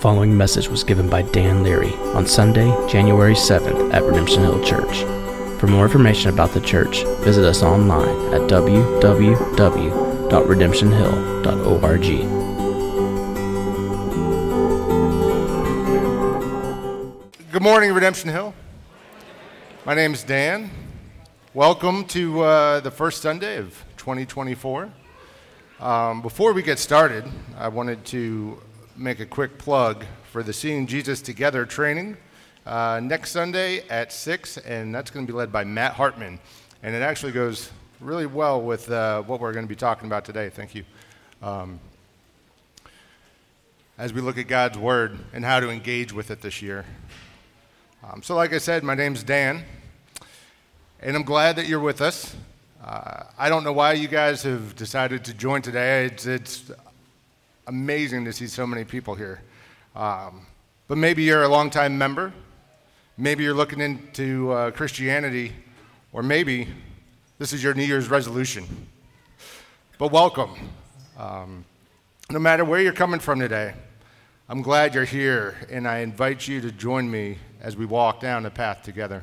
following message was given by Dan Leary on Sunday, January 7th at Redemption Hill Church. For more information about the church, visit us online at www.redemptionhill.org. Good morning, Redemption Hill. My name is Dan. Welcome to uh, the first Sunday of 2024. Um, before we get started, I wanted to make a quick plug for the Seeing Jesus Together training uh, next Sunday at 6, and that's going to be led by Matt Hartman. And it actually goes really well with uh, what we're going to be talking about today. Thank you. Um, as we look at God's Word and how to engage with it this year. Um, so, like I said, my name's Dan, and I'm glad that you're with us. Uh, I don't know why you guys have decided to join today. It's, it's amazing to see so many people here. Um, but maybe you're a longtime member. Maybe you're looking into uh, Christianity, or maybe this is your New Year's resolution. But welcome. Um, no matter where you're coming from today, I'm glad you're here, and I invite you to join me as we walk down the path together.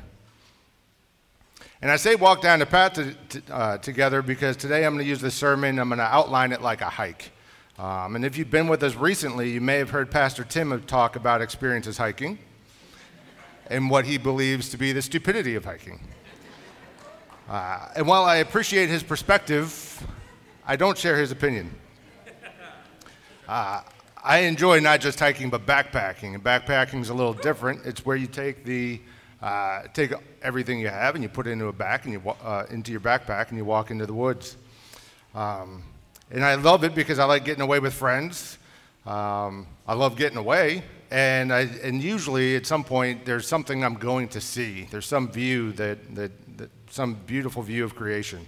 And I say walk down the path to, to, uh, together because today I'm going to use the sermon, I'm going to outline it like a hike. Um, and if you've been with us recently, you may have heard Pastor Tim talk about experiences hiking and what he believes to be the stupidity of hiking. Uh, and while I appreciate his perspective, I don't share his opinion. Uh, I enjoy not just hiking, but backpacking. And backpacking is a little different. It's where you take the uh, take everything you have and you put it into a back and you uh, into your backpack and you walk into the woods. Um, and I love it because I like getting away with friends. Um, I love getting away, and I, and usually at some point there's something I'm going to see. There's some view that, that, that some beautiful view of creation.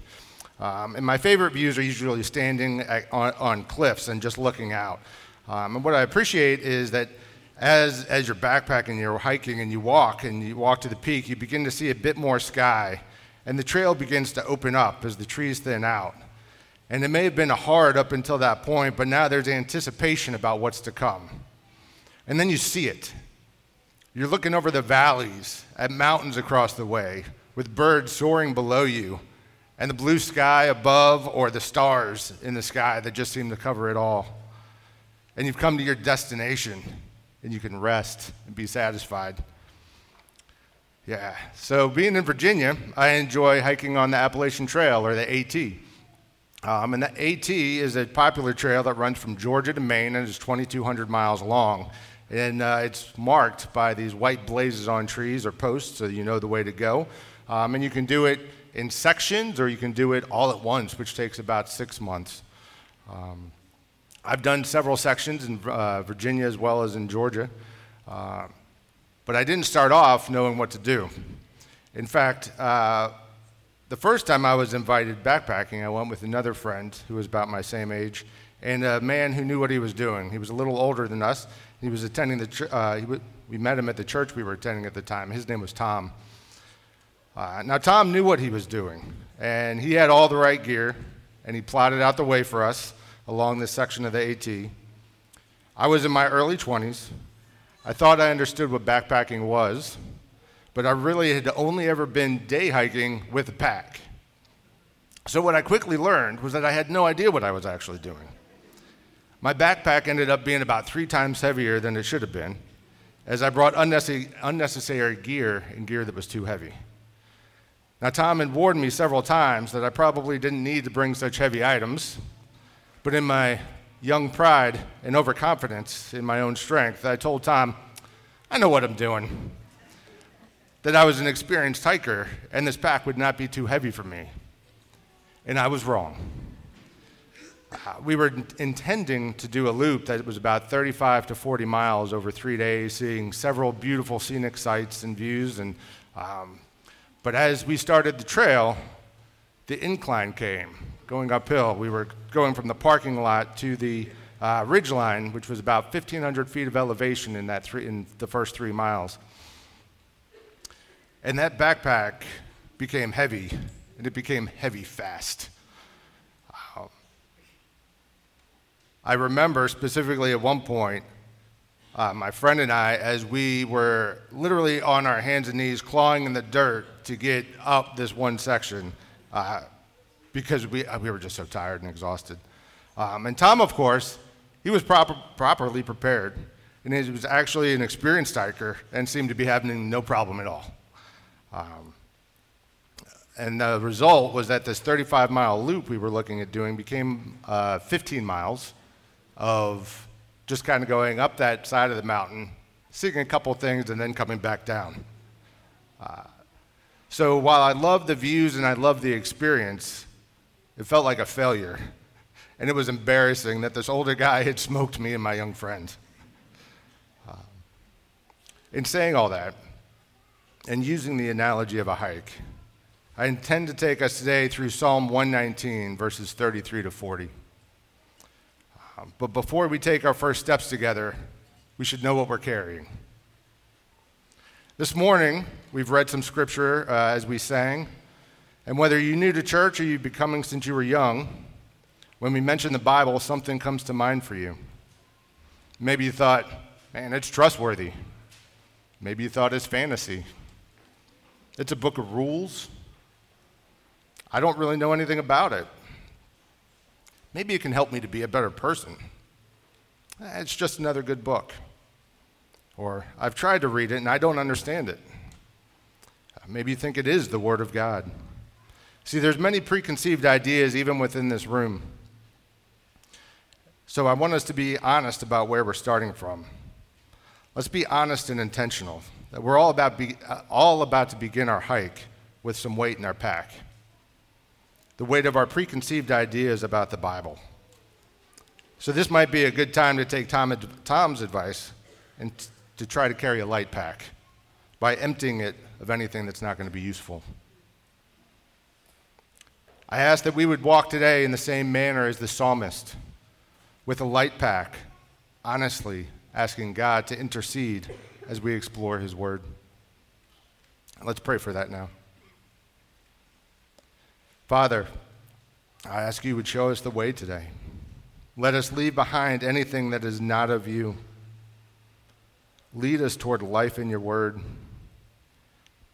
Um, and my favorite views are usually standing at, on, on, cliffs and just looking out. Um, and what I appreciate is that as, as you're backpacking, you're hiking, and you walk, and you walk to the peak, you begin to see a bit more sky. And the trail begins to open up as the trees thin out. And it may have been hard up until that point, but now there's anticipation about what's to come. And then you see it. You're looking over the valleys at mountains across the way with birds soaring below you and the blue sky above or the stars in the sky that just seem to cover it all. And you've come to your destination and you can rest and be satisfied. Yeah, so being in Virginia, I enjoy hiking on the Appalachian Trail or the AT. Um, and the AT is a popular trail that runs from Georgia to Maine and is 2,200 miles long. And uh, it's marked by these white blazes on trees or posts, so you know the way to go. Um, and you can do it in sections or you can do it all at once, which takes about six months. Um, I've done several sections in uh, Virginia as well as in Georgia, uh, but I didn't start off knowing what to do. In fact, uh, the first time I was invited backpacking, I went with another friend who was about my same age and a man who knew what he was doing. He was a little older than us. He was attending the ch- uh, w- we met him at the church we were attending at the time. His name was Tom. Uh, now, Tom knew what he was doing, and he had all the right gear, and he plotted out the way for us along this section of the AT. I was in my early 20s. I thought I understood what backpacking was, but I really had only ever been day hiking with a pack. So, what I quickly learned was that I had no idea what I was actually doing. My backpack ended up being about three times heavier than it should have been, as I brought unnecessary, gear and gear that was too heavy. Now, Tom had warned me several times that I probably didn't need to bring such heavy items, but in my young pride and overconfidence in my own strength, I told Tom, I know what I'm doing. That I was an experienced hiker and this pack would not be too heavy for me. And I was wrong. Uh, we were intending to do a loop that was about 35 to 40 miles over three days, seeing several beautiful scenic sights and views. And, um, but as we started the trail, the incline came going uphill. We were going from the parking lot to the uh, ridge line, which was about 1,500 feet of elevation in, that three, in the first three miles. And that backpack became heavy, and it became heavy fast. Um, I remember specifically at one point uh, my friend and I, as we were literally on our hands and knees clawing in the dirt to get up this one section uh, because we, uh, we were just so tired and exhausted. Um, and Tom, of course, he was proper, properly prepared. And he was actually an experienced hiker and seemed to be having no problem at all. Um, and the result was that this 35 mile loop we were looking at doing became uh, 15 miles of just kind of going up that side of the mountain, seeing a couple things, and then coming back down. Uh, so while I loved the views and I loved the experience, it felt like a failure. And it was embarrassing that this older guy had smoked me and my young friend. Uh, in saying all that, and using the analogy of a hike, I intend to take us today through Psalm 119, verses 33 to 40. Um, but before we take our first steps together, we should know what we're carrying. This morning, we've read some scripture uh, as we sang. And whether you're new to church or you've been coming since you were young, when we mention the Bible, something comes to mind for you. Maybe you thought, man, it's trustworthy. Maybe you thought it's fantasy. It's a book of rules. I don't really know anything about it. Maybe it can help me to be a better person. It's just another good book. Or I've tried to read it and I don't understand it. Maybe you think it is the Word of God. See, there's many preconceived ideas even within this room. So I want us to be honest about where we're starting from. Let's be honest and intentional. That we're all about, be, uh, all about to begin our hike with some weight in our pack the weight of our preconceived ideas about the Bible. So, this might be a good time to take Tom, Tom's advice and t- to try to carry a light pack by emptying it of anything that's not going to be useful. I ask that we would walk today in the same manner as the psalmist, with a light pack, honestly asking God to intercede as we explore his word. Let's pray for that now. Father, I ask you would show us the way today. Let us leave behind anything that is not of you. Lead us toward life in your word.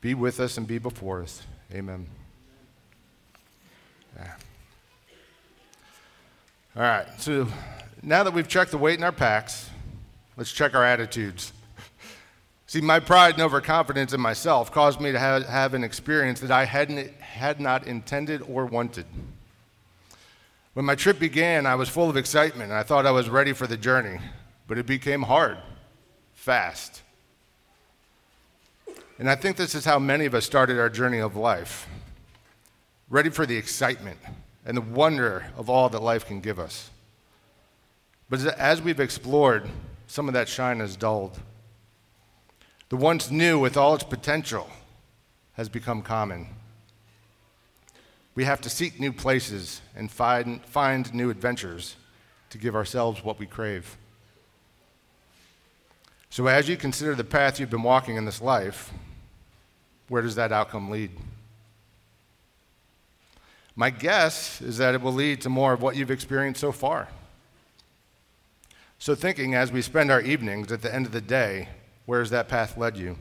Be with us and be before us. Amen. Yeah. All right, so now that we've checked the weight in our packs, let's check our attitudes. See, my pride and overconfidence in myself caused me to have, have an experience that I hadn't, had not intended or wanted. When my trip began, I was full of excitement and I thought I was ready for the journey, but it became hard, fast. And I think this is how many of us started our journey of life ready for the excitement and the wonder of all that life can give us. But as we've explored, some of that shine has dulled. The once new with all its potential has become common. We have to seek new places and find, find new adventures to give ourselves what we crave. So, as you consider the path you've been walking in this life, where does that outcome lead? My guess is that it will lead to more of what you've experienced so far. So, thinking as we spend our evenings at the end of the day, where's that path led you?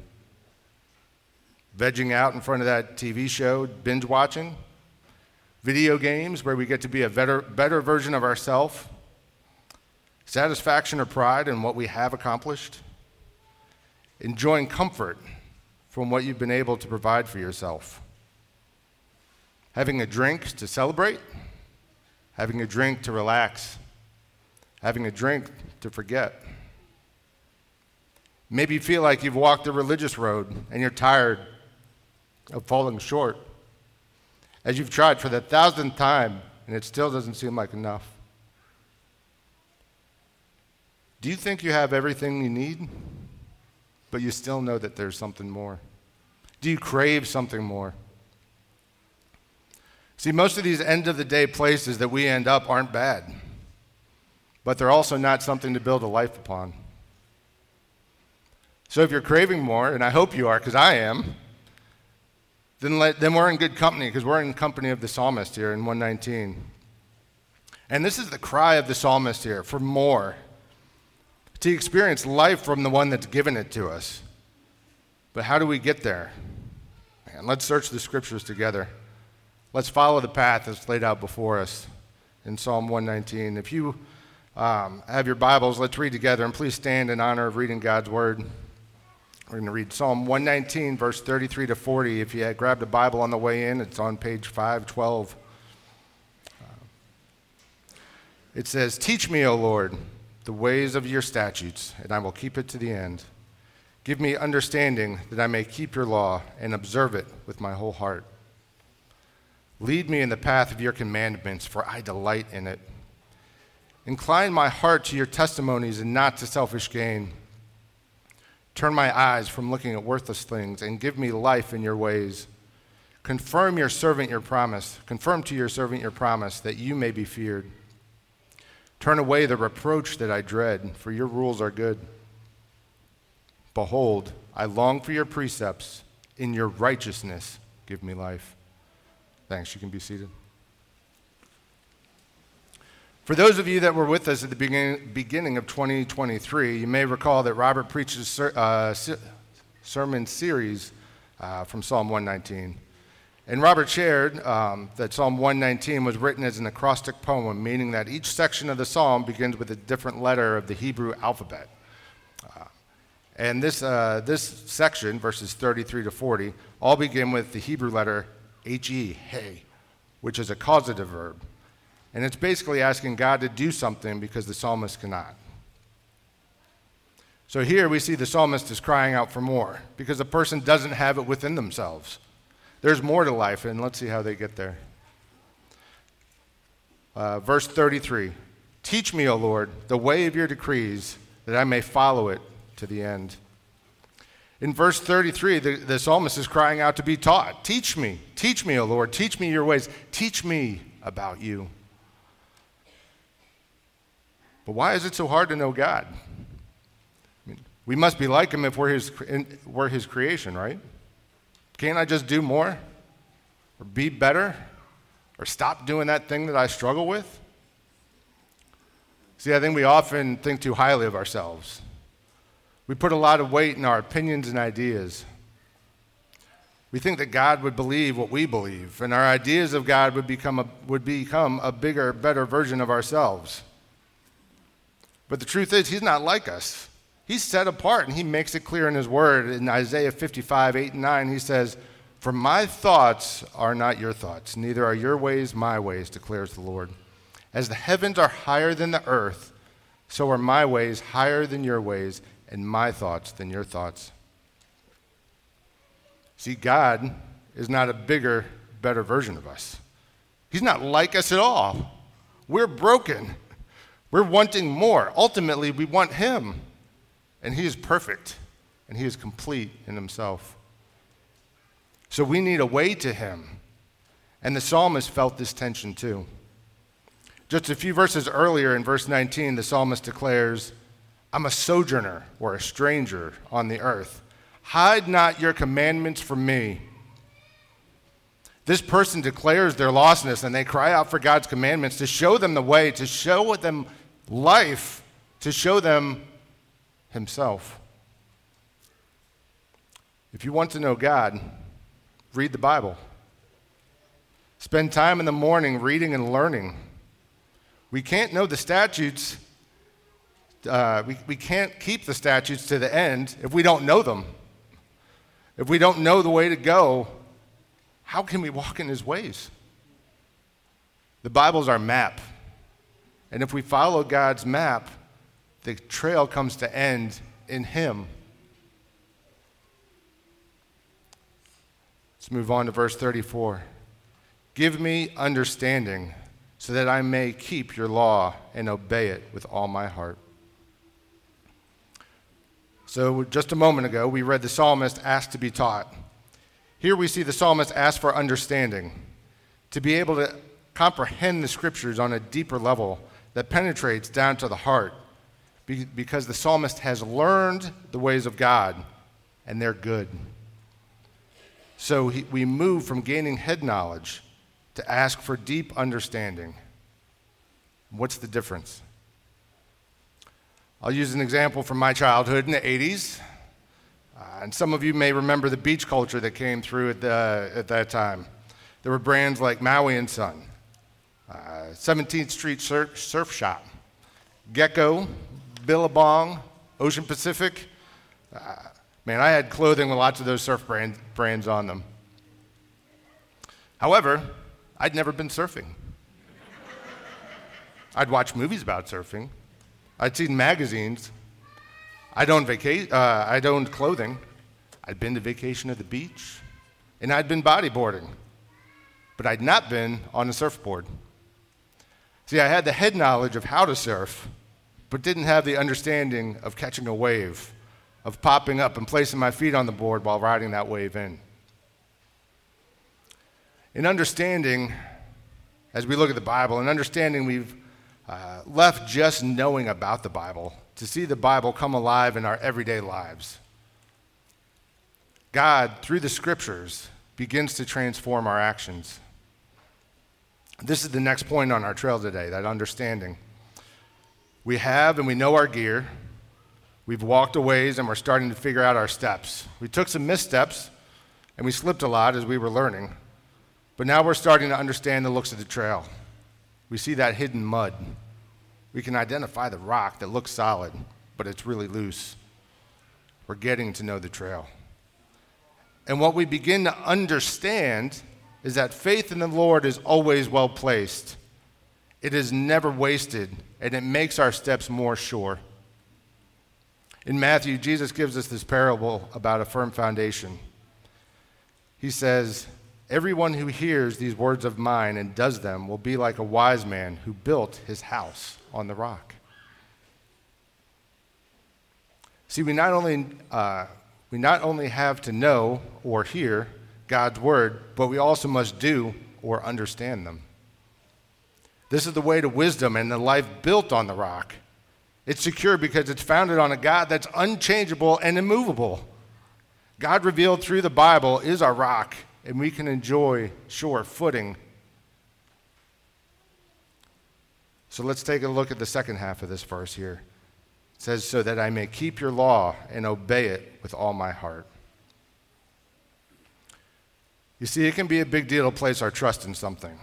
Vegging out in front of that TV show, binge watching? Video games where we get to be a better, better version of ourselves? Satisfaction or pride in what we have accomplished? Enjoying comfort from what you've been able to provide for yourself? Having a drink to celebrate? Having a drink to relax? Having a drink to forget? Maybe you feel like you've walked the religious road and you're tired of falling short. As you've tried for the thousandth time and it still doesn't seem like enough. Do you think you have everything you need, but you still know that there's something more? Do you crave something more? See, most of these end of the day places that we end up aren't bad, but they're also not something to build a life upon. So if you're craving more, and I hope you are, because I am, then, let, then we're in good company, because we're in company of the psalmist here in 119. And this is the cry of the psalmist here for more. to experience life from the one that's given it to us. But how do we get there? Man, let's search the scriptures together. Let's follow the path that's laid out before us in Psalm 119. If you um, have your Bibles, let's read together and please stand in honor of reading God's word. We're going to read Psalm 119, verse 33 to 40. If you had grabbed a Bible on the way in, it's on page 512. Uh, it says, Teach me, O Lord, the ways of your statutes, and I will keep it to the end. Give me understanding that I may keep your law and observe it with my whole heart. Lead me in the path of your commandments, for I delight in it. Incline my heart to your testimonies and not to selfish gain. Turn my eyes from looking at worthless things and give me life in your ways. Confirm your servant your promise. Confirm to your servant your promise that you may be feared. Turn away the reproach that I dread, for your rules are good. Behold, I long for your precepts. In your righteousness, give me life. Thanks. You can be seated. For those of you that were with us at the beginning, beginning of 2023, you may recall that Robert preached a ser, uh, sermon series uh, from Psalm 119. And Robert shared um, that Psalm 119 was written as an acrostic poem, meaning that each section of the psalm begins with a different letter of the Hebrew alphabet. Uh, and this, uh, this section, verses 33 to 40, all begin with the Hebrew letter H-E, hey, which is a causative verb. And it's basically asking God to do something because the psalmist cannot. So here we see the psalmist is crying out for more because the person doesn't have it within themselves. There's more to life, and let's see how they get there. Uh, verse 33 Teach me, O Lord, the way of your decrees, that I may follow it to the end. In verse 33, the, the psalmist is crying out to be taught. Teach me, teach me, O Lord, teach me your ways, teach me about you. But why is it so hard to know God? I mean, we must be like Him if we're His, we're his creation, right? Can't I just do more? Or be better? Or stop doing that thing that I struggle with? See, I think we often think too highly of ourselves. We put a lot of weight in our opinions and ideas. We think that God would believe what we believe, and our ideas of God would become a, would become a bigger, better version of ourselves. But the truth is, he's not like us. He's set apart, and he makes it clear in his word. In Isaiah 55, 8 and 9, he says, For my thoughts are not your thoughts, neither are your ways my ways, declares the Lord. As the heavens are higher than the earth, so are my ways higher than your ways, and my thoughts than your thoughts. See, God is not a bigger, better version of us. He's not like us at all. We're broken. We're wanting more. Ultimately, we want Him. And He is perfect, and He is complete in Himself. So we need a way to Him. And the psalmist felt this tension too. Just a few verses earlier in verse 19, the psalmist declares, I'm a sojourner or a stranger on the earth. Hide not your commandments from me. This person declares their lostness and they cry out for God's commandments to show them the way, to show them life to show them Himself. If you want to know God, read the Bible. Spend time in the morning reading and learning. We can't know the statutes, uh, we, we can't keep the statutes to the end if we don't know them. If we don't know the way to go, how can we walk in His ways? The Bible's our map. And if we follow God's map, the trail comes to end in Him. Let's move on to verse 34. Give me understanding so that I may keep your law and obey it with all my heart. So, just a moment ago, we read the psalmist asked to be taught. Here we see the psalmist ask for understanding, to be able to comprehend the scriptures on a deeper level that penetrates down to the heart because the psalmist has learned the ways of God and they're good. So he, we move from gaining head knowledge to ask for deep understanding. What's the difference? I'll use an example from my childhood in the 80s. Uh, and some of you may remember the beach culture that came through at, the, at that time. There were brands like Maui and Son, uh, 17th Street Surf, Surf Shop, Gecko, Billabong, Ocean Pacific. Uh, man, I had clothing with lots of those surf brand, brands on them. However, I'd never been surfing. I'd watched movies about surfing. I'd seen magazines. I'd owned, vaca- uh, I'd owned clothing. I'd been to vacation at the beach. And I'd been bodyboarding. But I'd not been on a surfboard. See, I had the head knowledge of how to surf, but didn't have the understanding of catching a wave, of popping up and placing my feet on the board while riding that wave in. In understanding, as we look at the Bible, in understanding we've uh, left just knowing about the Bible to see the Bible come alive in our everyday lives. God, through the scriptures, begins to transform our actions. This is the next point on our trail today that understanding. We have and we know our gear. We've walked a ways and we're starting to figure out our steps. We took some missteps and we slipped a lot as we were learning. But now we're starting to understand the looks of the trail. We see that hidden mud. We can identify the rock that looks solid, but it's really loose. We're getting to know the trail. And what we begin to understand is that faith in the Lord is always well placed. It is never wasted, and it makes our steps more sure. In Matthew, Jesus gives us this parable about a firm foundation. He says, Everyone who hears these words of mine and does them will be like a wise man who built his house on the rock. See, we not only, uh, we not only have to know or hear God's word, but we also must do or understand them. This is the way to wisdom and the life built on the rock. It's secure because it's founded on a God that's unchangeable and immovable. God revealed through the Bible is our rock and we can enjoy sure footing. So let's take a look at the second half of this verse here. It says, So that I may keep your law and obey it with all my heart. You see, it can be a big deal to place our trust in something,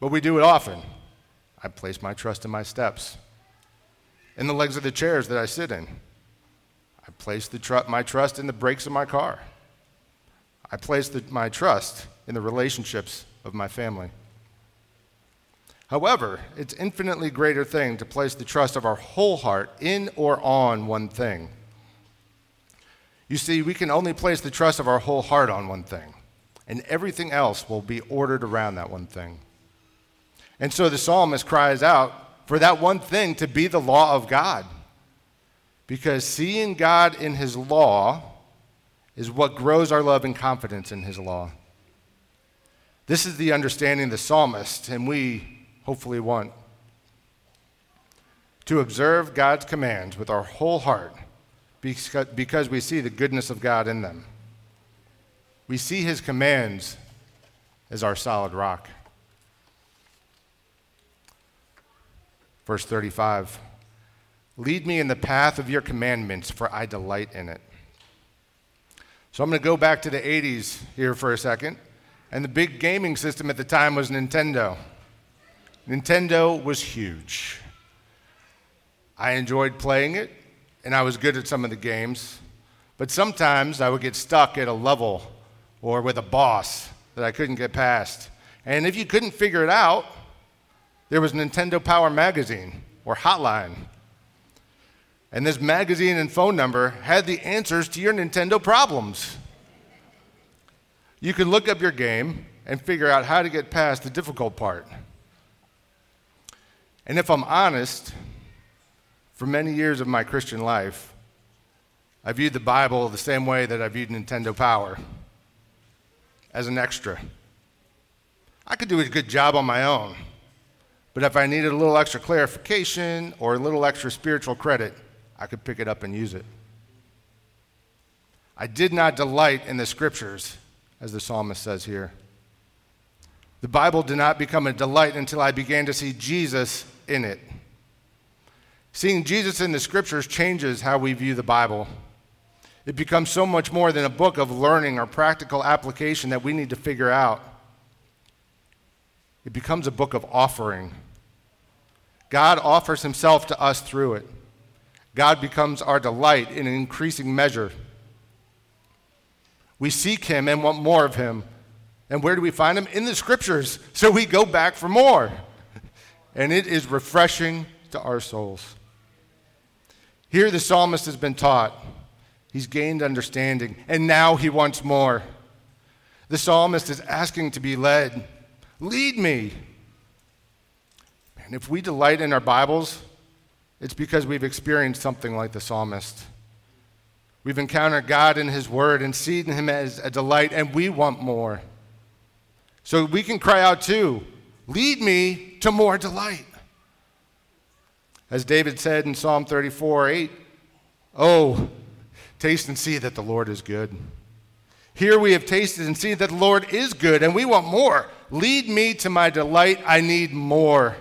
but we do it often. I place my trust in my steps, in the legs of the chairs that I sit in. I place tr- my trust in the brakes of my car. I place the, my trust in the relationships of my family. However, it's infinitely greater thing to place the trust of our whole heart in or on one thing. You see, we can only place the trust of our whole heart on one thing, and everything else will be ordered around that one thing. And so the psalmist cries out for that one thing to be the law of God. Because seeing God in his law is what grows our love and confidence in his law. This is the understanding of the psalmist, and we hopefully want to observe God's commands with our whole heart because we see the goodness of God in them. We see his commands as our solid rock. Verse 35 Lead me in the path of your commandments, for I delight in it. So I'm going to go back to the 80s here for a second. And the big gaming system at the time was Nintendo. Nintendo was huge. I enjoyed playing it, and I was good at some of the games. But sometimes I would get stuck at a level or with a boss that I couldn't get past. And if you couldn't figure it out, there was Nintendo Power Magazine or Hotline and this magazine and phone number had the answers to your Nintendo problems. You could look up your game and figure out how to get past the difficult part. And if I'm honest, for many years of my Christian life, I viewed the Bible the same way that I viewed Nintendo Power as an extra. I could do a good job on my own, but if I needed a little extra clarification or a little extra spiritual credit, I could pick it up and use it. I did not delight in the scriptures, as the psalmist says here. The Bible did not become a delight until I began to see Jesus in it. Seeing Jesus in the scriptures changes how we view the Bible. It becomes so much more than a book of learning or practical application that we need to figure out. It becomes a book of offering. God offers himself to us through it. God becomes our delight in an increasing measure. We seek him and want more of him. And where do we find him? In the scriptures. So we go back for more. And it is refreshing to our souls. Here, the psalmist has been taught, he's gained understanding, and now he wants more. The psalmist is asking to be led. Lead me. And if we delight in our Bibles, it's because we've experienced something like the psalmist. We've encountered God in His Word and seen Him as a delight, and we want more. So we can cry out too lead me to more delight. As David said in Psalm 34 8, Oh, taste and see that the Lord is good. Here we have tasted and seen that the Lord is good, and we want more. Lead me to my delight. I need more.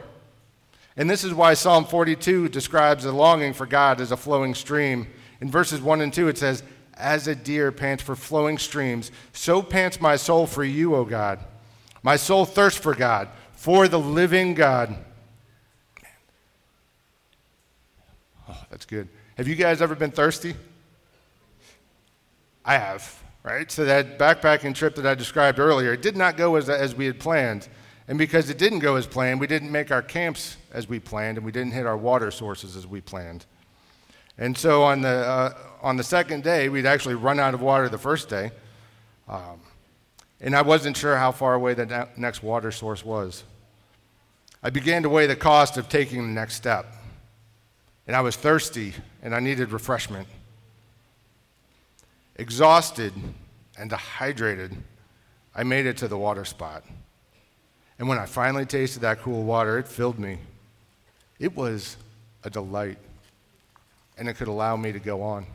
And this is why Psalm 42 describes the longing for God as a flowing stream. In verses 1 and 2, it says, As a deer pants for flowing streams, so pants my soul for you, O God. My soul thirsts for God, for the living God. Oh, that's good. Have you guys ever been thirsty? I have, right? So that backpacking trip that I described earlier, it did not go as, as we had planned. And because it didn't go as planned, we didn't make our camps as we planned, and we didn't hit our water sources as we planned. And so on the, uh, on the second day, we'd actually run out of water the first day. Um, and I wasn't sure how far away the next water source was. I began to weigh the cost of taking the next step. And I was thirsty and I needed refreshment. Exhausted and dehydrated, I made it to the water spot. And when I finally tasted that cool water, it filled me. It was a delight, and it could allow me to go on.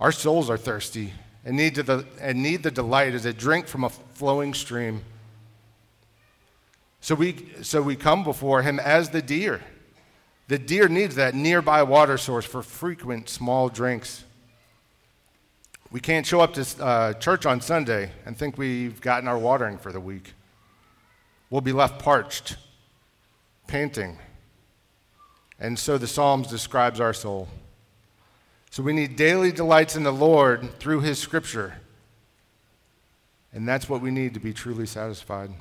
Our souls are thirsty and need, the, and need the delight as a drink from a flowing stream. So we, so we come before him as the deer. The deer needs that nearby water source for frequent small drinks. We can't show up to uh, church on Sunday and think we've gotten our watering for the week. We'll be left parched, panting. And so the Psalms describes our soul. So we need daily delights in the Lord through His Scripture. And that's what we need to be truly satisfied.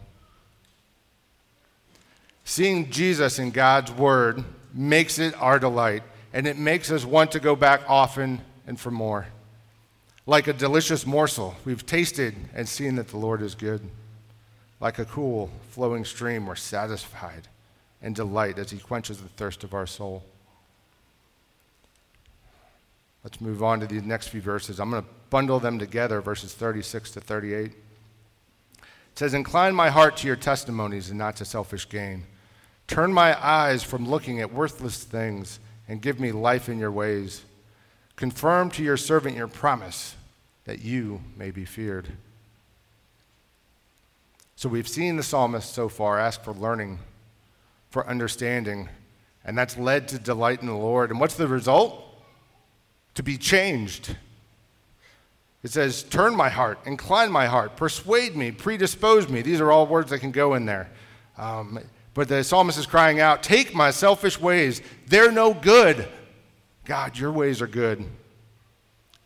Seeing Jesus in God's Word makes it our delight, and it makes us want to go back often and for more. Like a delicious morsel, we've tasted and seen that the Lord is good. Like a cool, flowing stream, we're satisfied and delight as He quenches the thirst of our soul. Let's move on to these next few verses. I'm going to bundle them together, verses 36 to 38. It says, Incline my heart to your testimonies and not to selfish gain. Turn my eyes from looking at worthless things and give me life in your ways. Confirm to your servant your promise that you may be feared. So we've seen the psalmist so far ask for learning, for understanding, and that's led to delight in the Lord. And what's the result? to be changed. It says, turn my heart, incline my heart, persuade me, predispose me. These are all words that can go in there. Um, but the psalmist is crying out, Take my selfish ways. They're no good. God, your ways are good.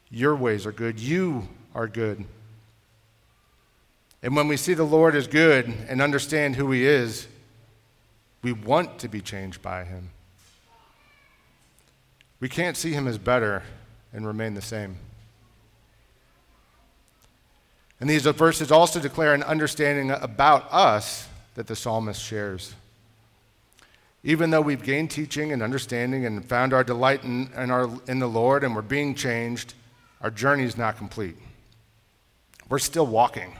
Your ways are good. You are good. And when we see the Lord as good and understand who He is, we want to be changed by Him. We can't see Him as better and remain the same. And these verses also declare an understanding about us that the psalmist shares. Even though we've gained teaching and understanding and found our delight in, in, our, in the Lord and we're being changed, our journey is not complete. We're still walking.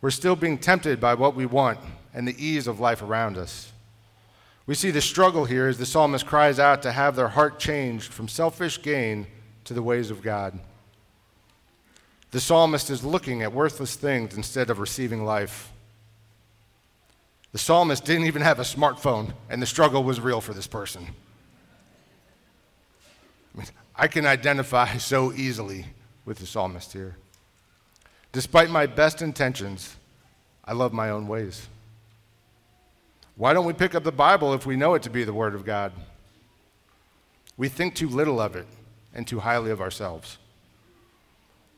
We're still being tempted by what we want and the ease of life around us. We see the struggle here as the psalmist cries out to have their heart changed from selfish gain to the ways of God. The psalmist is looking at worthless things instead of receiving life. The psalmist didn't even have a smartphone, and the struggle was real for this person. I, mean, I can identify so easily with the psalmist here. Despite my best intentions, I love my own ways. Why don't we pick up the Bible if we know it to be the Word of God? We think too little of it and too highly of ourselves.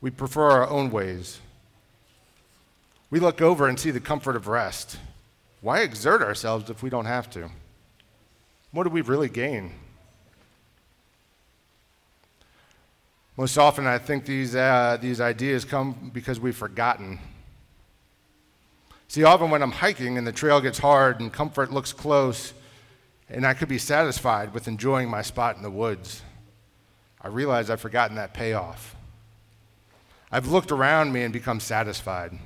We prefer our own ways. We look over and see the comfort of rest. Why exert ourselves if we don't have to? What do we really gain? Most often, I think these, uh, these ideas come because we've forgotten. See, often when I'm hiking and the trail gets hard and comfort looks close, and I could be satisfied with enjoying my spot in the woods, I realize I've forgotten that payoff. I've looked around me and become satisfied.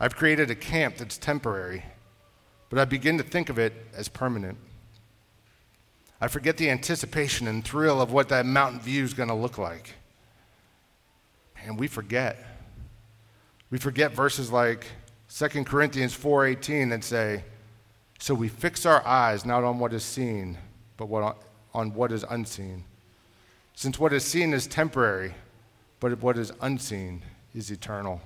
I've created a camp that's temporary, but I begin to think of it as permanent. I forget the anticipation and thrill of what that mountain view is going to look like. And we forget. We forget verses like 2 Corinthians 4:18 that say, "So we fix our eyes not on what is seen, but what, on what is unseen. Since what is seen is temporary, but what is unseen is eternal."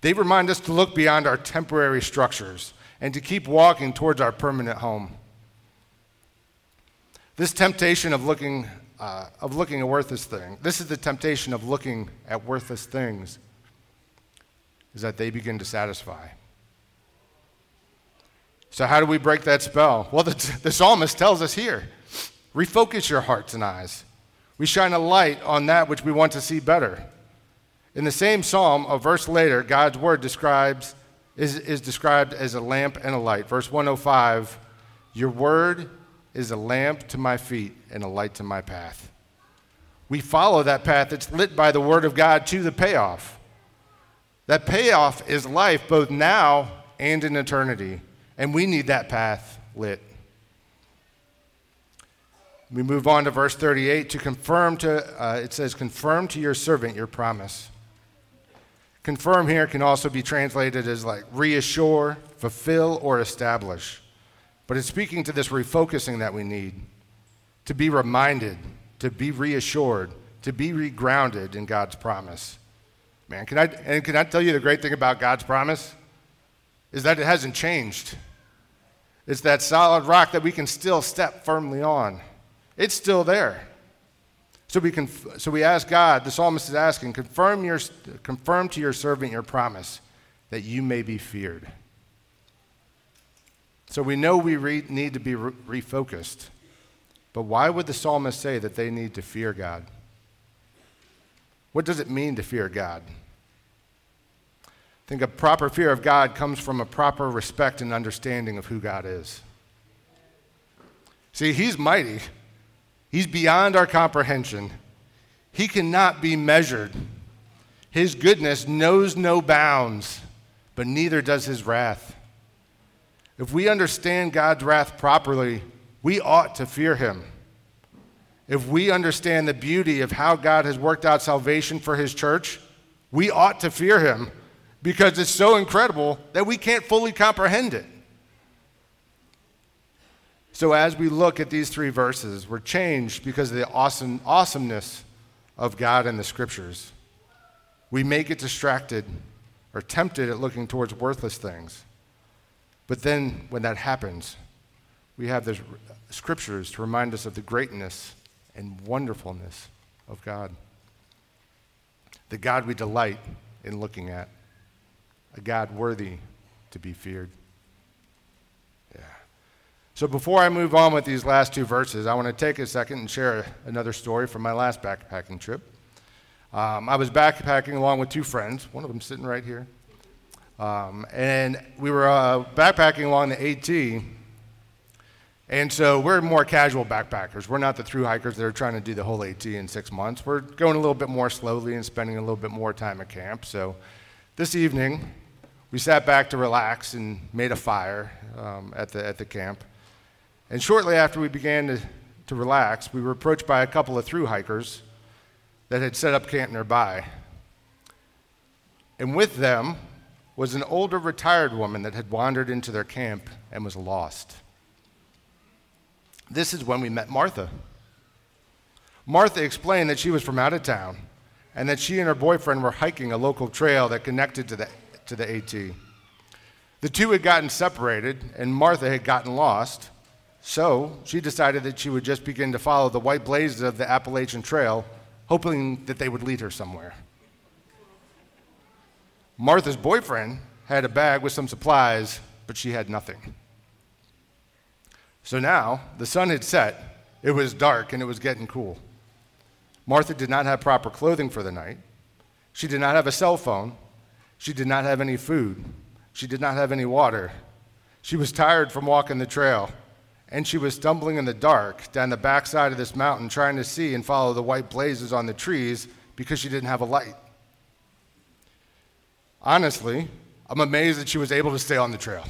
They remind us to look beyond our temporary structures and to keep walking towards our permanent home. This temptation of looking, uh, of looking at worthless things, this is the temptation of looking at worthless things, is that they begin to satisfy. So, how do we break that spell? Well, the, the psalmist tells us here refocus your hearts and eyes. We shine a light on that which we want to see better. In the same psalm, a verse later, God's word describes, is, is described as a lamp and a light. Verse 105 Your word is a lamp to my feet and a light to my path. We follow that path that's lit by the Word of God to the payoff. That payoff is life both now and in eternity, and we need that path lit. We move on to verse 38 to confirm to, uh, it says, confirm to your servant your promise. Confirm here can also be translated as like reassure, fulfill, or establish. But it's speaking to this refocusing that we need to be reminded, to be reassured, to be regrounded in God's promise. Man, can I, and can I tell you the great thing about God's promise? Is that it hasn't changed. It's that solid rock that we can still step firmly on. It's still there. So we, can, so we ask God, the psalmist is asking, confirm, your, confirm to your servant your promise that you may be feared. So we know we re- need to be re- refocused. But why would the psalmist say that they need to fear God? What does it mean to fear God? I think a proper fear of God comes from a proper respect and understanding of who God is. See, He's mighty, He's beyond our comprehension. He cannot be measured. His goodness knows no bounds, but neither does His wrath. If we understand God's wrath properly, we ought to fear him. If we understand the beauty of how God has worked out salvation for his church, we ought to fear him because it's so incredible that we can't fully comprehend it. So, as we look at these three verses, we're changed because of the awesome, awesomeness of God and the scriptures. We may get distracted or tempted at looking towards worthless things. But then when that happens, we have the scriptures to remind us of the greatness and wonderfulness of God. The God we delight in looking at, a God worthy to be feared. So before I move on with these last two verses, I want to take a second and share another story from my last backpacking trip. Um, I was backpacking along with two friends, one of them sitting right here. Um, and we were uh, backpacking along the AT. And so we're more casual backpackers. We're not the through hikers that are trying to do the whole AT in six months. We're going a little bit more slowly and spending a little bit more time at camp. So this evening, we sat back to relax and made a fire um, at, the, at the camp. And shortly after we began to, to relax, we were approached by a couple of through hikers that had set up camp nearby. And with them was an older retired woman that had wandered into their camp and was lost. This is when we met Martha. Martha explained that she was from out of town and that she and her boyfriend were hiking a local trail that connected to the, to the AT. The two had gotten separated, and Martha had gotten lost, so she decided that she would just begin to follow the white blazes of the Appalachian Trail, hoping that they would lead her somewhere. Martha's boyfriend had a bag with some supplies, but she had nothing. So now the sun had set, it was dark, and it was getting cool. Martha did not have proper clothing for the night. She did not have a cell phone. She did not have any food. She did not have any water. She was tired from walking the trail, and she was stumbling in the dark down the backside of this mountain trying to see and follow the white blazes on the trees because she didn't have a light. Honestly, I'm amazed that she was able to stay on the trail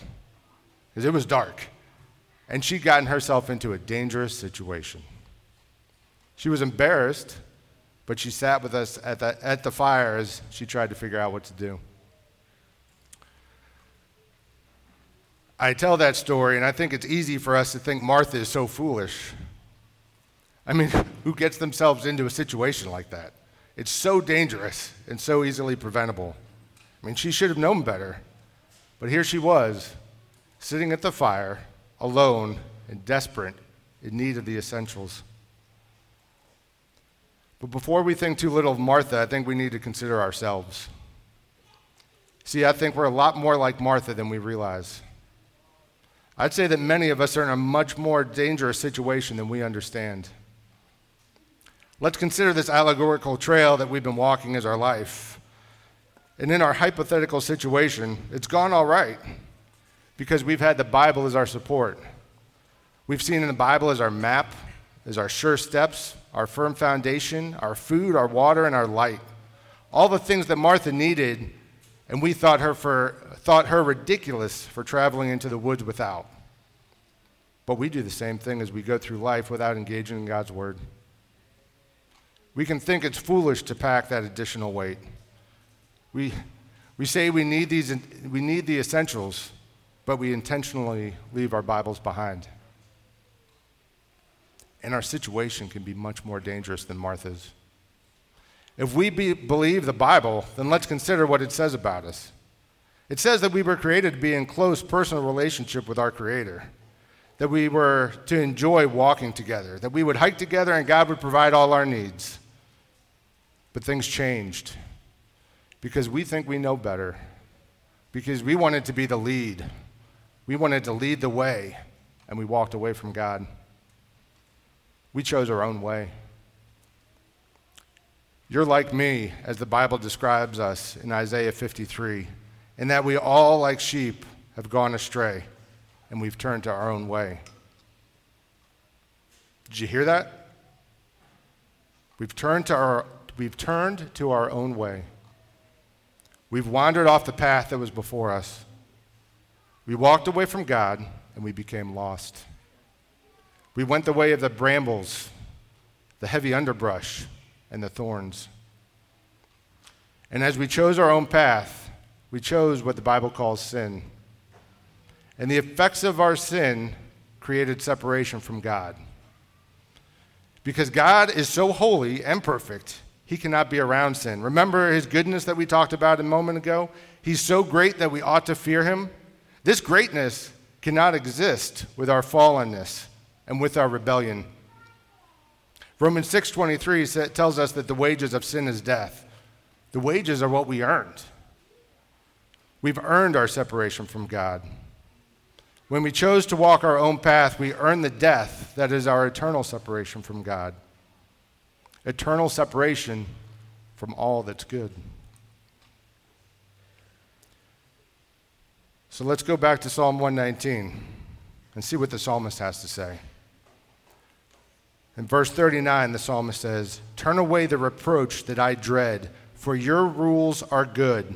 because it was dark, and she'd gotten herself into a dangerous situation. She was embarrassed, but she sat with us at the, at the fire as she tried to figure out what to do. I tell that story, and I think it's easy for us to think Martha is so foolish. I mean, who gets themselves into a situation like that? It's so dangerous and so easily preventable. I mean, she should have known better. But here she was, sitting at the fire, alone and desperate, in need of the essentials. But before we think too little of Martha, I think we need to consider ourselves. See, I think we're a lot more like Martha than we realize. I'd say that many of us are in a much more dangerous situation than we understand. Let's consider this allegorical trail that we've been walking as our life. And in our hypothetical situation, it's gone all right because we've had the Bible as our support. We've seen in the Bible as our map, as our sure steps, our firm foundation, our food, our water, and our light. All the things that Martha needed, and we thought her, for, thought her ridiculous for traveling into the woods without. But we do the same thing as we go through life without engaging in God's Word. We can think it's foolish to pack that additional weight. We, we say we need, these, we need the essentials, but we intentionally leave our Bibles behind. And our situation can be much more dangerous than Martha's. If we be, believe the Bible, then let's consider what it says about us. It says that we were created to be in close personal relationship with our Creator, that we were to enjoy walking together, that we would hike together and God would provide all our needs. But things changed because we think we know better, because we wanted to be the lead. We wanted to lead the way, and we walked away from God. We chose our own way. You're like me, as the Bible describes us in Isaiah 53, in that we all, like sheep, have gone astray and we've turned to our own way. Did you hear that? We've turned to our, we've turned to our own way. We've wandered off the path that was before us. We walked away from God and we became lost. We went the way of the brambles, the heavy underbrush, and the thorns. And as we chose our own path, we chose what the Bible calls sin. And the effects of our sin created separation from God. Because God is so holy and perfect, he cannot be around sin. Remember his goodness that we talked about a moment ago? He's so great that we ought to fear him. This greatness cannot exist with our fallenness and with our rebellion. Romans 6:23 tells us that the wages of sin is death. The wages are what we earned. We've earned our separation from God. When we chose to walk our own path, we earned the death that is our eternal separation from God. Eternal separation from all that's good. So let's go back to Psalm 119 and see what the psalmist has to say. In verse 39, the psalmist says, Turn away the reproach that I dread, for your rules are good.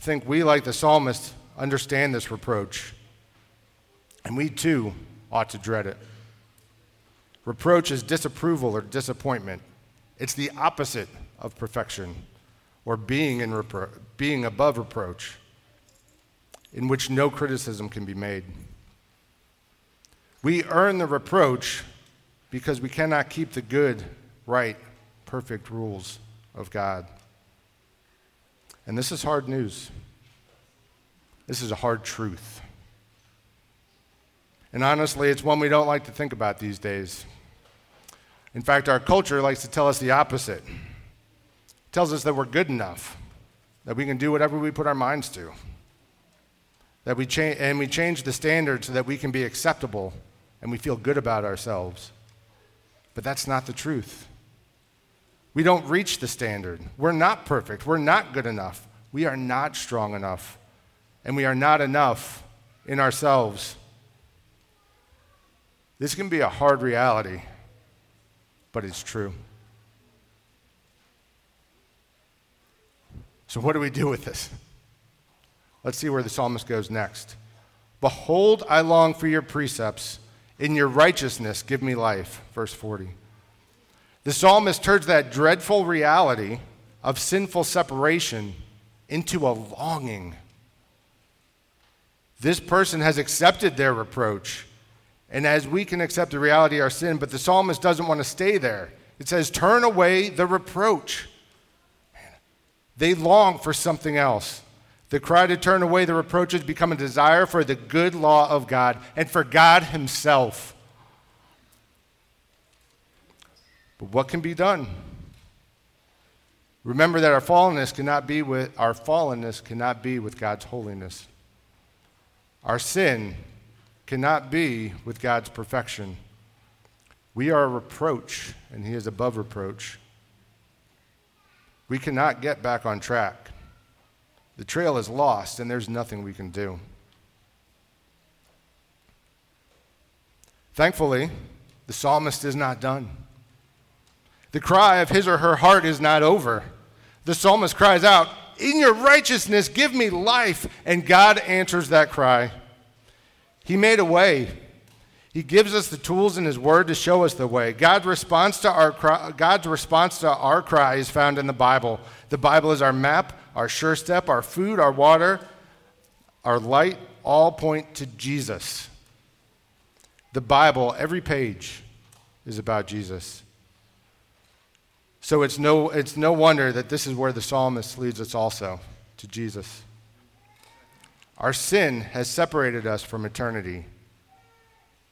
I think we, like the psalmist, understand this reproach, and we too ought to dread it. Reproach is disapproval or disappointment, it's the opposite of perfection, or being, in repro- being above reproach, in which no criticism can be made. We earn the reproach because we cannot keep the good, right, perfect rules of God. And this is hard news. This is a hard truth. And honestly, it's one we don't like to think about these days. In fact, our culture likes to tell us the opposite. It tells us that we're good enough, that we can do whatever we put our minds to. That we cha- and we change the standard so that we can be acceptable and we feel good about ourselves. But that's not the truth. We don't reach the standard. We're not perfect. We're not good enough. We are not strong enough. And we are not enough in ourselves. This can be a hard reality, but it's true. So, what do we do with this? Let's see where the psalmist goes next. Behold, I long for your precepts. In your righteousness, give me life. Verse 40. The psalmist turns that dreadful reality of sinful separation into a longing. This person has accepted their reproach. And as we can accept the reality of our sin, but the psalmist doesn't want to stay there. It says, Turn away the reproach. They long for something else. The cry to turn away the reproaches become a desire for the good law of God and for God Himself. But what can be done? Remember that our fallenness cannot be with our fallenness cannot be with God's holiness. Our sin cannot be with God's perfection. We are a reproach, and He is above reproach. We cannot get back on track. The trail is lost, and there's nothing we can do. Thankfully, the psalmist is not done. The cry of his or her heart is not over. The psalmist cries out, In your righteousness, give me life. And God answers that cry. He made a way. He gives us the tools in His Word to show us the way. God's response to our cry, God's response to our cry is found in the Bible. The Bible is our map, our sure step, our food, our water, our light, all point to Jesus. The Bible, every page, is about Jesus. So it's no, it's no wonder that this is where the psalmist leads us also to Jesus. Our sin has separated us from eternity,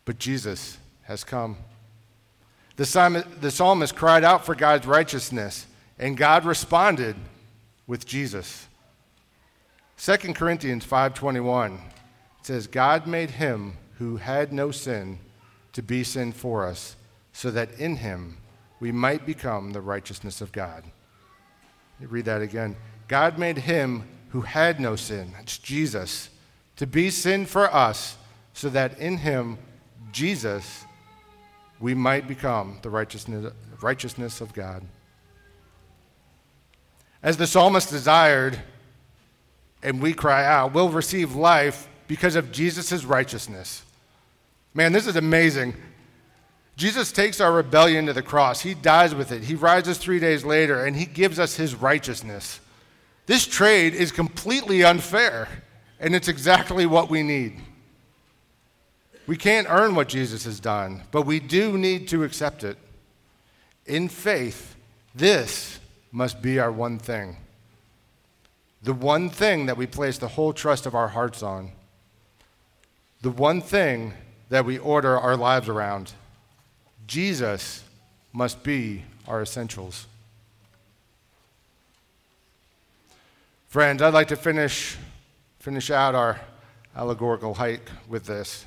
but Jesus has come. The, the psalmist cried out for God's righteousness, and God responded with Jesus. 2 Corinthians 5:21 says God made him who had no sin to be sin for us so that in him we might become the righteousness of God. read that again. God made him who had no sin, that's Jesus, to be sin for us, so that in him, Jesus, we might become the righteousness, righteousness of God. As the psalmist desired, and we cry out, we'll receive life because of Jesus' righteousness. Man, this is amazing. Jesus takes our rebellion to the cross. He dies with it. He rises three days later, and he gives us his righteousness. This trade is completely unfair, and it's exactly what we need. We can't earn what Jesus has done, but we do need to accept it. In faith, this must be our one thing. The one thing that we place the whole trust of our hearts on. The one thing that we order our lives around. Jesus must be our essentials. Friends, I'd like to finish, finish out our allegorical hike with this.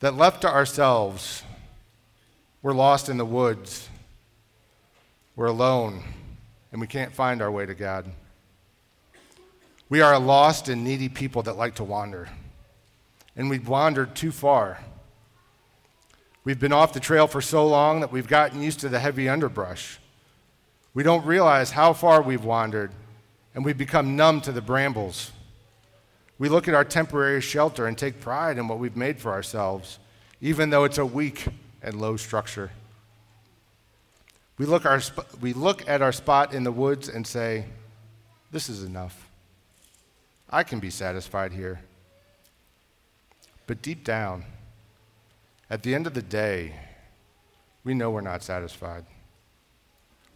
That left to ourselves, we're lost in the woods, we're alone, and we can't find our way to God. We are a lost and needy people that like to wander, and we've wandered too far. We've been off the trail for so long that we've gotten used to the heavy underbrush. We don't realize how far we've wandered, and we've become numb to the brambles. We look at our temporary shelter and take pride in what we've made for ourselves, even though it's a weak and low structure. We look, our, we look at our spot in the woods and say, This is enough. I can be satisfied here. But deep down, at the end of the day, we know we're not satisfied.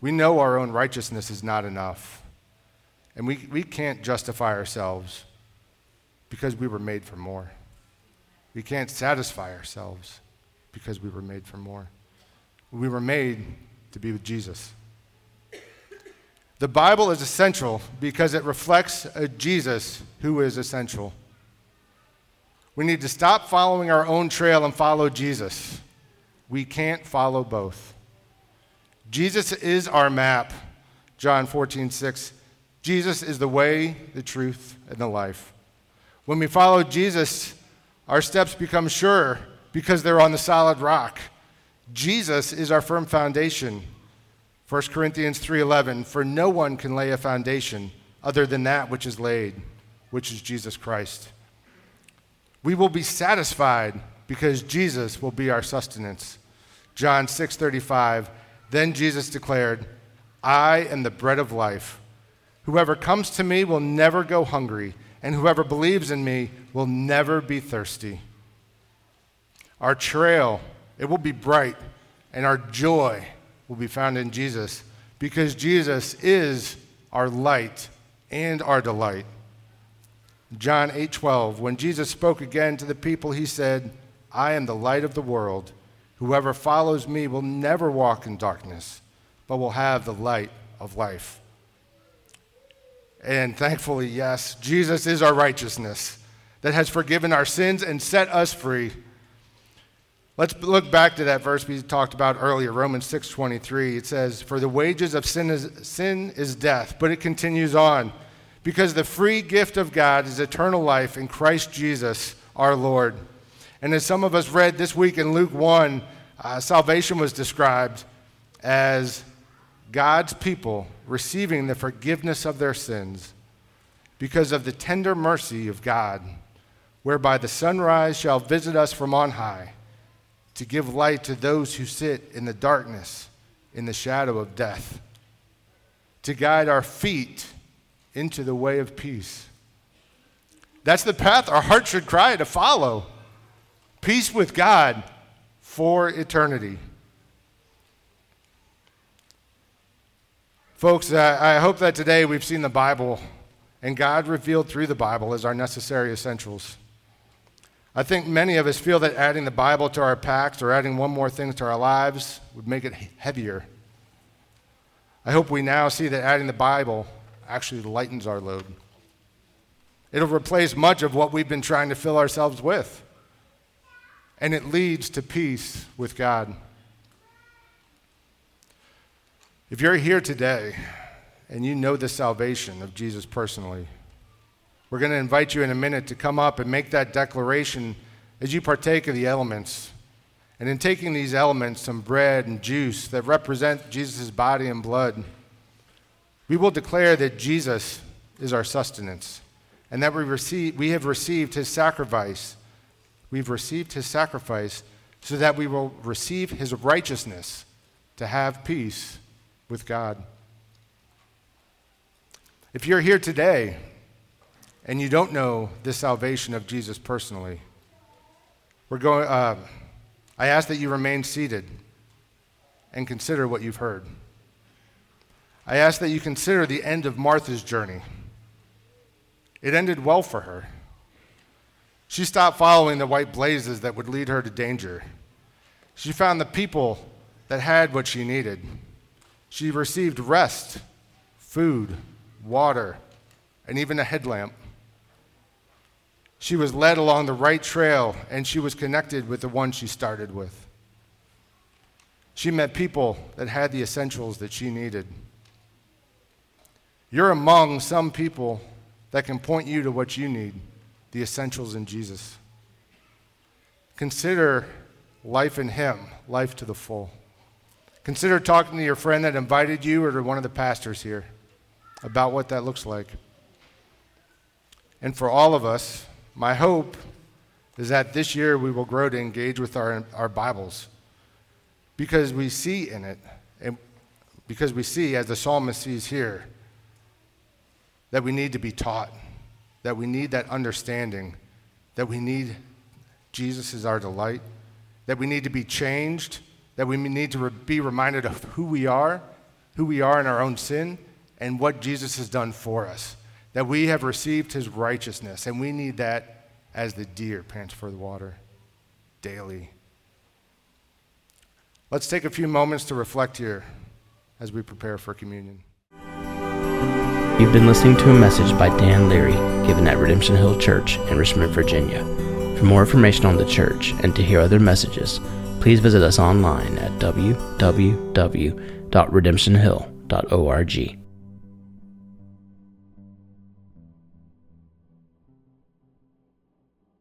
We know our own righteousness is not enough. And we, we can't justify ourselves because we were made for more. We can't satisfy ourselves because we were made for more. We were made to be with Jesus. The Bible is essential because it reflects a Jesus who is essential. We need to stop following our own trail and follow Jesus. We can't follow both. Jesus is our map, John 14, 6. Jesus is the way, the truth, and the life. When we follow Jesus, our steps become sure because they're on the solid rock. Jesus is our firm foundation. 1 Corinthians 3:11 For no one can lay a foundation other than that which is laid, which is Jesus Christ. We will be satisfied because Jesus will be our sustenance. John 6:35 Then Jesus declared, I am the bread of life. Whoever comes to me will never go hungry, and whoever believes in me will never be thirsty. Our trail, it will be bright, and our joy will be found in Jesus because Jesus is our light and our delight. John 8:12 When Jesus spoke again to the people he said, "I am the light of the world. Whoever follows me will never walk in darkness, but will have the light of life." And thankfully, yes, Jesus is our righteousness that has forgiven our sins and set us free. Let's look back to that verse we talked about earlier, Romans 6:23. It says, "For the wages of sin is, sin is death," but it continues on, "because the free gift of God is eternal life in Christ Jesus our Lord." And as some of us read this week in Luke 1, uh, salvation was described as God's people receiving the forgiveness of their sins because of the tender mercy of God, whereby the sunrise shall visit us from on high to give light to those who sit in the darkness, in the shadow of death, to guide our feet into the way of peace. That's the path our heart should cry to follow peace with God for eternity. Folks, I hope that today we've seen the Bible and God revealed through the Bible as our necessary essentials. I think many of us feel that adding the Bible to our packs or adding one more thing to our lives would make it heavier. I hope we now see that adding the Bible actually lightens our load. It'll replace much of what we've been trying to fill ourselves with, and it leads to peace with God. If you're here today and you know the salvation of Jesus personally, we're going to invite you in a minute to come up and make that declaration as you partake of the elements. And in taking these elements, some bread and juice that represent Jesus' body and blood, we will declare that Jesus is our sustenance and that we, receive, we have received his sacrifice. We've received his sacrifice so that we will receive his righteousness to have peace with God. If you're here today and you don't know the salvation of Jesus personally, we're going, uh, I ask that you remain seated and consider what you've heard. I ask that you consider the end of Martha's journey. It ended well for her. She stopped following the white blazes that would lead her to danger. She found the people that had what she needed. She received rest, food, water, and even a headlamp. She was led along the right trail, and she was connected with the one she started with. She met people that had the essentials that she needed. You're among some people that can point you to what you need the essentials in Jesus. Consider life in Him, life to the full. Consider talking to your friend that invited you or to one of the pastors here about what that looks like. And for all of us, my hope is that this year we will grow to engage with our, our Bibles because we see in it, and because we see, as the psalmist sees here, that we need to be taught, that we need that understanding, that we need Jesus is our delight, that we need to be changed, that we need to re- be reminded of who we are, who we are in our own sin, and what Jesus has done for us, that we have received his righteousness, and we need that as the deer pants for the water daily. Let's take a few moments to reflect here as we prepare for communion. You've been listening to a message by Dan Leary given at Redemption Hill Church in Richmond, Virginia. For more information on the church and to hear other messages, please visit us online at www.redemptionhill.org.